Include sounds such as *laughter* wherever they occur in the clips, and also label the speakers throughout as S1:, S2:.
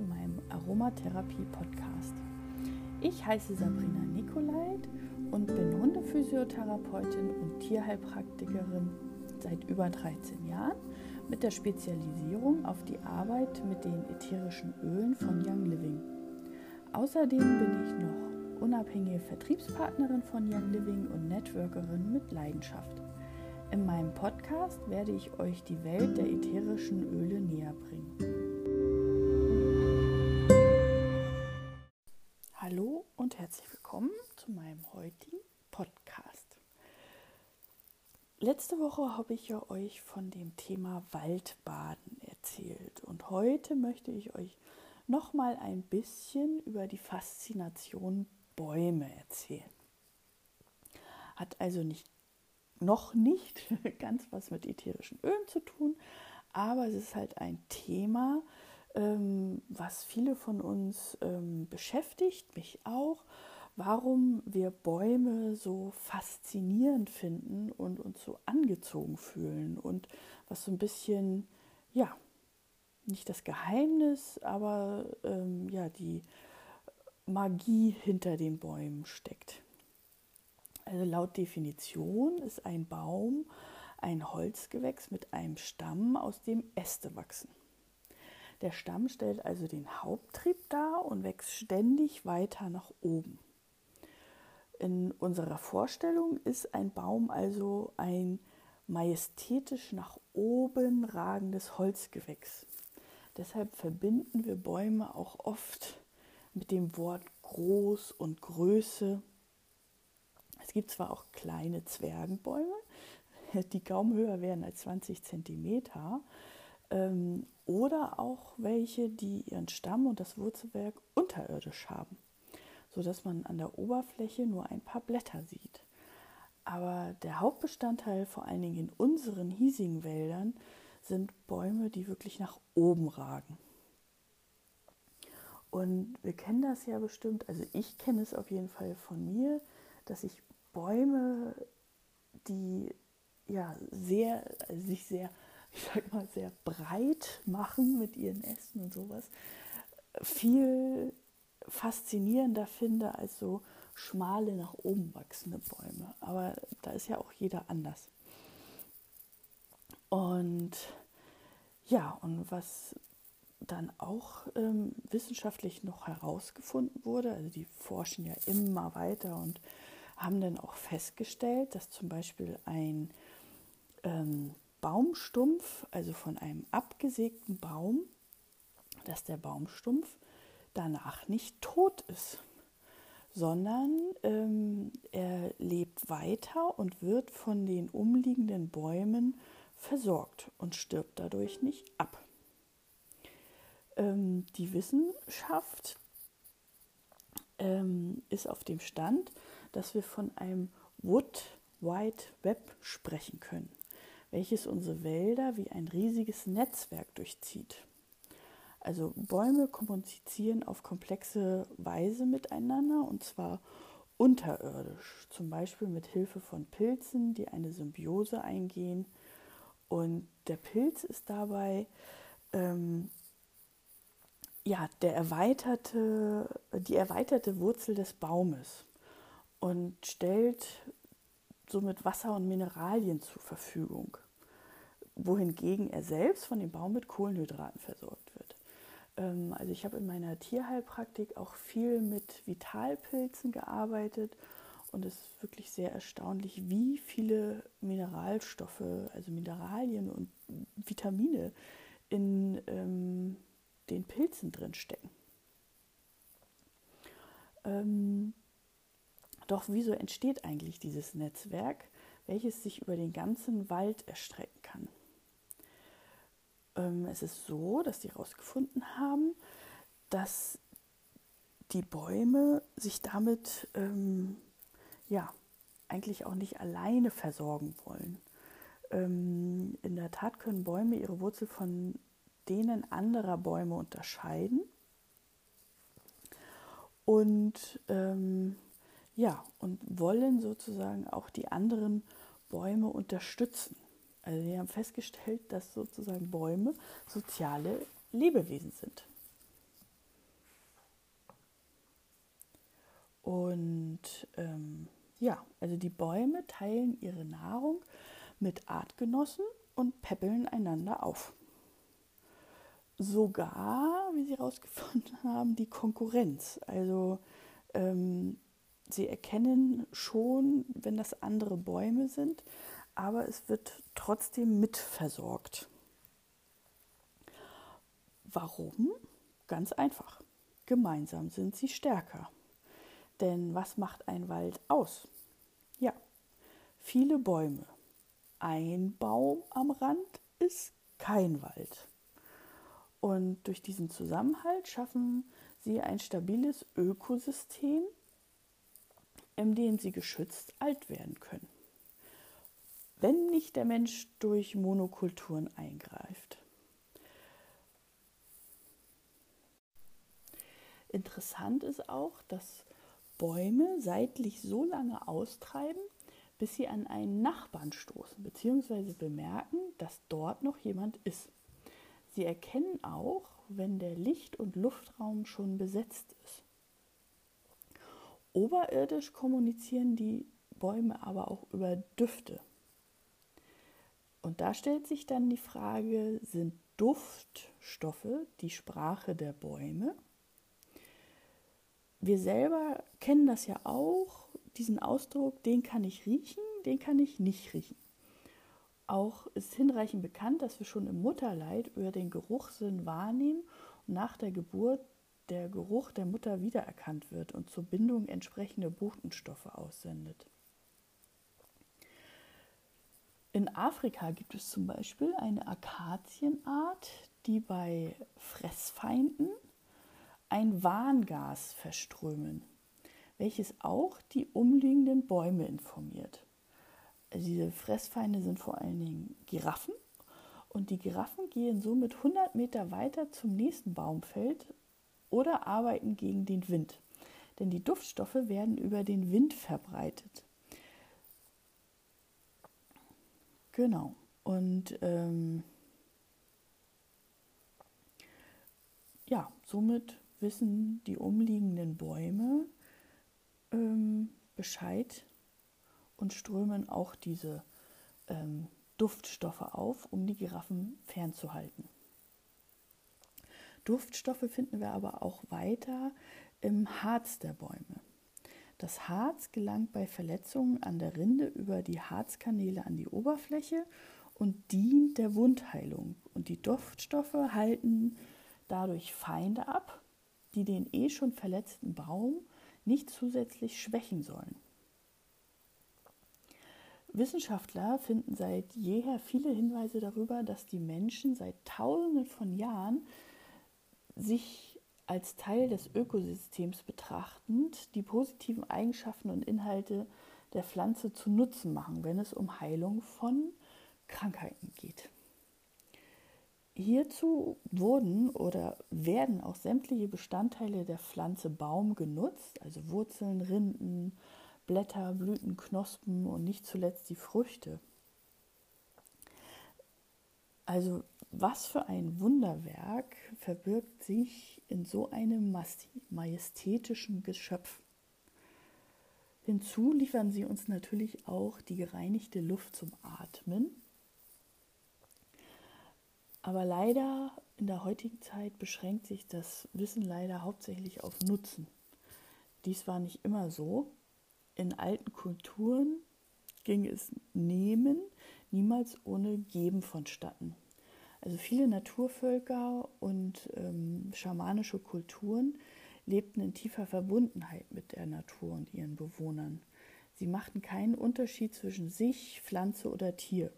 S1: zu meinem Aromatherapie-Podcast. Ich heiße Sabrina Nikolait und bin Hundephysiotherapeutin und Tierheilpraktikerin seit über 13 Jahren mit der Spezialisierung auf die Arbeit mit den ätherischen Ölen von Young Living. Außerdem bin ich noch unabhängige Vertriebspartnerin von Young Living und Networkerin mit Leidenschaft. In meinem Podcast werde ich euch die Welt der ätherischen Öle näher bringen. Herzlich willkommen zu meinem heutigen Podcast. Letzte Woche habe ich ja euch von dem Thema Waldbaden erzählt und heute möchte ich euch noch mal ein bisschen über die Faszination Bäume erzählen. Hat also nicht noch nicht *laughs* ganz was mit ätherischen Ölen zu tun, aber es ist halt ein Thema, ähm, was viele von uns ähm, beschäftigt, mich auch, warum wir Bäume so faszinierend finden und uns so angezogen fühlen und was so ein bisschen, ja, nicht das Geheimnis, aber ähm, ja, die Magie hinter den Bäumen steckt. Also laut Definition ist ein Baum ein Holzgewächs mit einem Stamm, aus dem Äste wachsen. Der Stamm stellt also den Haupttrieb dar und wächst ständig weiter nach oben. In unserer Vorstellung ist ein Baum also ein majestätisch nach oben ragendes Holzgewächs. Deshalb verbinden wir Bäume auch oft mit dem Wort groß und Größe es gibt zwar auch kleine Zwergenbäume, *laughs* die kaum höher werden als 20 Zentimeter, ähm, oder auch welche, die ihren Stamm und das Wurzelwerk unterirdisch haben, sodass man an der Oberfläche nur ein paar Blätter sieht. Aber der Hauptbestandteil, vor allen Dingen in unseren hiesigen Wäldern, sind Bäume, die wirklich nach oben ragen. Und wir kennen das ja bestimmt, also ich kenne es auf jeden Fall von mir, dass ich Bäume, die ja sehr, sich sehr, ich sag mal, sehr breit machen mit ihren Ästen und sowas, viel faszinierender finde als so schmale, nach oben wachsende Bäume. Aber da ist ja auch jeder anders. Und ja, und was dann auch ähm, wissenschaftlich noch herausgefunden wurde, also die forschen ja immer weiter und haben dann auch festgestellt, dass zum Beispiel ein ähm, Baumstumpf, also von einem abgesägten Baum, dass der Baumstumpf danach nicht tot ist, sondern ähm, er lebt weiter und wird von den umliegenden Bäumen versorgt und stirbt dadurch nicht ab. Ähm, die Wissenschaft ähm, ist auf dem Stand, dass wir von einem Wood Wide Web sprechen können, welches unsere Wälder wie ein riesiges Netzwerk durchzieht. Also Bäume kommunizieren auf komplexe Weise miteinander und zwar unterirdisch, zum Beispiel mit Hilfe von Pilzen, die eine Symbiose eingehen. Und der Pilz ist dabei ähm, ja, der erweiterte, die erweiterte Wurzel des Baumes und stellt somit Wasser und Mineralien zur Verfügung, wohingegen er selbst von dem Baum mit Kohlenhydraten versorgt wird. Ähm, also ich habe in meiner Tierheilpraktik auch viel mit Vitalpilzen gearbeitet und es ist wirklich sehr erstaunlich, wie viele Mineralstoffe, also Mineralien und Vitamine in ähm, den Pilzen drin stecken. Ähm, doch wieso entsteht eigentlich dieses Netzwerk, welches sich über den ganzen Wald erstrecken kann? Ähm, es ist so, dass die herausgefunden haben, dass die Bäume sich damit ähm, ja eigentlich auch nicht alleine versorgen wollen. Ähm, in der Tat können Bäume ihre Wurzel von denen anderer Bäume unterscheiden und ähm, ja, und wollen sozusagen auch die anderen Bäume unterstützen. Also sie haben festgestellt, dass sozusagen Bäume soziale Lebewesen sind. Und ähm, ja, also die Bäume teilen ihre Nahrung mit Artgenossen und peppeln einander auf. Sogar, wie sie herausgefunden *laughs* haben, die Konkurrenz. Also ähm, sie erkennen schon, wenn das andere Bäume sind, aber es wird trotzdem mitversorgt. Warum? Ganz einfach. Gemeinsam sind sie stärker. Denn was macht ein Wald aus? Ja, viele Bäume. Ein Baum am Rand ist kein Wald. Und durch diesen Zusammenhalt schaffen sie ein stabiles Ökosystem, in dem sie geschützt alt werden können. Wenn nicht der Mensch durch Monokulturen eingreift. Interessant ist auch, dass Bäume seitlich so lange austreiben, bis sie an einen Nachbarn stoßen bzw. bemerken, dass dort noch jemand ist. Sie erkennen auch, wenn der Licht- und Luftraum schon besetzt ist. Oberirdisch kommunizieren die Bäume aber auch über Düfte. Und da stellt sich dann die Frage, sind Duftstoffe die Sprache der Bäume? Wir selber kennen das ja auch, diesen Ausdruck, den kann ich riechen, den kann ich nicht riechen. Auch ist hinreichend bekannt, dass wir schon im Mutterleid über den Geruchssinn wahrnehmen und nach der Geburt der Geruch der Mutter wiedererkannt wird und zur Bindung entsprechende Botenstoffe aussendet. In Afrika gibt es zum Beispiel eine Akazienart, die bei Fressfeinden ein Warngas verströmen, welches auch die umliegenden Bäume informiert. Diese Fressfeinde sind vor allen Dingen Giraffen und die Giraffen gehen somit 100 Meter weiter zum nächsten Baumfeld oder arbeiten gegen den Wind, denn die Duftstoffe werden über den Wind verbreitet. Genau. Und ähm, ja, somit wissen die umliegenden Bäume ähm, Bescheid und strömen auch diese ähm, Duftstoffe auf, um die Giraffen fernzuhalten. Duftstoffe finden wir aber auch weiter im Harz der Bäume. Das Harz gelangt bei Verletzungen an der Rinde über die Harzkanäle an die Oberfläche und dient der Wundheilung. Und die Duftstoffe halten dadurch Feinde ab, die den eh schon verletzten Baum nicht zusätzlich schwächen sollen. Wissenschaftler finden seit jeher viele Hinweise darüber, dass die Menschen seit Tausenden von Jahren sich als Teil des Ökosystems betrachtend die positiven Eigenschaften und Inhalte der Pflanze zu Nutzen machen, wenn es um Heilung von Krankheiten geht. Hierzu wurden oder werden auch sämtliche Bestandteile der Pflanze Baum genutzt, also Wurzeln, Rinden, Blätter, Blüten, Knospen und nicht zuletzt die Früchte. Also was für ein Wunderwerk verbirgt sich in so einem majestätischen Geschöpf. Hinzu liefern sie uns natürlich auch die gereinigte Luft zum Atmen. Aber leider in der heutigen Zeit beschränkt sich das Wissen leider hauptsächlich auf Nutzen. Dies war nicht immer so in alten Kulturen ging es Nehmen niemals ohne Geben vonstatten. Also viele Naturvölker und ähm, schamanische Kulturen lebten in tiefer Verbundenheit mit der Natur und ihren Bewohnern. Sie machten keinen Unterschied zwischen sich, Pflanze oder Tier.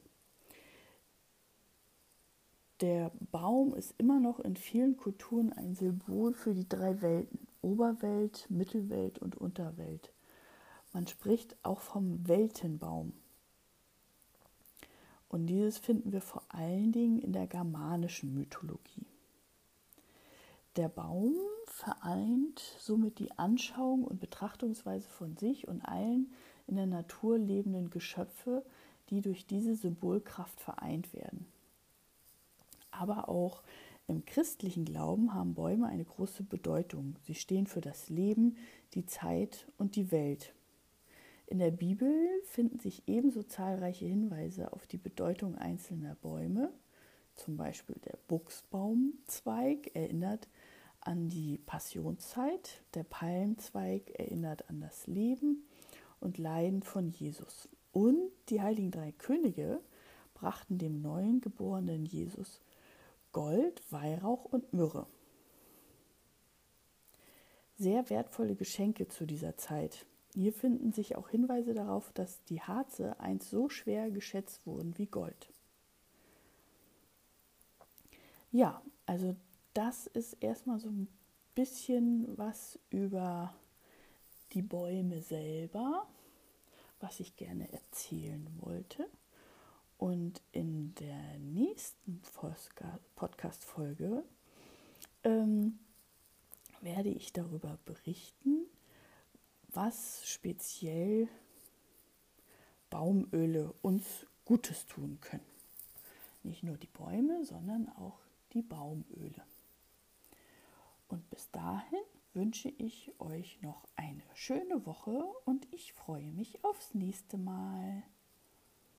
S1: Der Baum ist immer noch in vielen Kulturen ein Symbol für die drei Welten, Oberwelt, Mittelwelt und Unterwelt. Man spricht auch vom Weltenbaum. Und dieses finden wir vor allen Dingen in der germanischen Mythologie. Der Baum vereint somit die Anschauung und Betrachtungsweise von sich und allen in der Natur lebenden Geschöpfe, die durch diese Symbolkraft vereint werden. Aber auch Im christlichen Glauben haben Bäume eine große Bedeutung. Sie stehen für das Leben, die Zeit und die Welt. In der Bibel finden sich ebenso zahlreiche Hinweise auf die Bedeutung einzelner Bäume. Zum Beispiel der Buchsbaumzweig erinnert an die Passionszeit, der Palmzweig erinnert an das Leben und Leiden von Jesus. Und die heiligen drei Könige brachten dem neuen geborenen Jesus Gold, Weihrauch und Myrrhe. Sehr wertvolle Geschenke zu dieser Zeit. Hier finden sich auch Hinweise darauf, dass die Harze einst so schwer geschätzt wurden wie Gold. Ja, also das ist erstmal so ein bisschen was über die Bäume selber, was ich gerne erzählen wollte. Und in der nächsten Podcast-Folge ähm, werde ich darüber berichten, was speziell Baumöle uns Gutes tun können. Nicht nur die Bäume, sondern auch die Baumöle. Und bis dahin wünsche ich euch noch eine schöne Woche und ich freue mich aufs nächste Mal.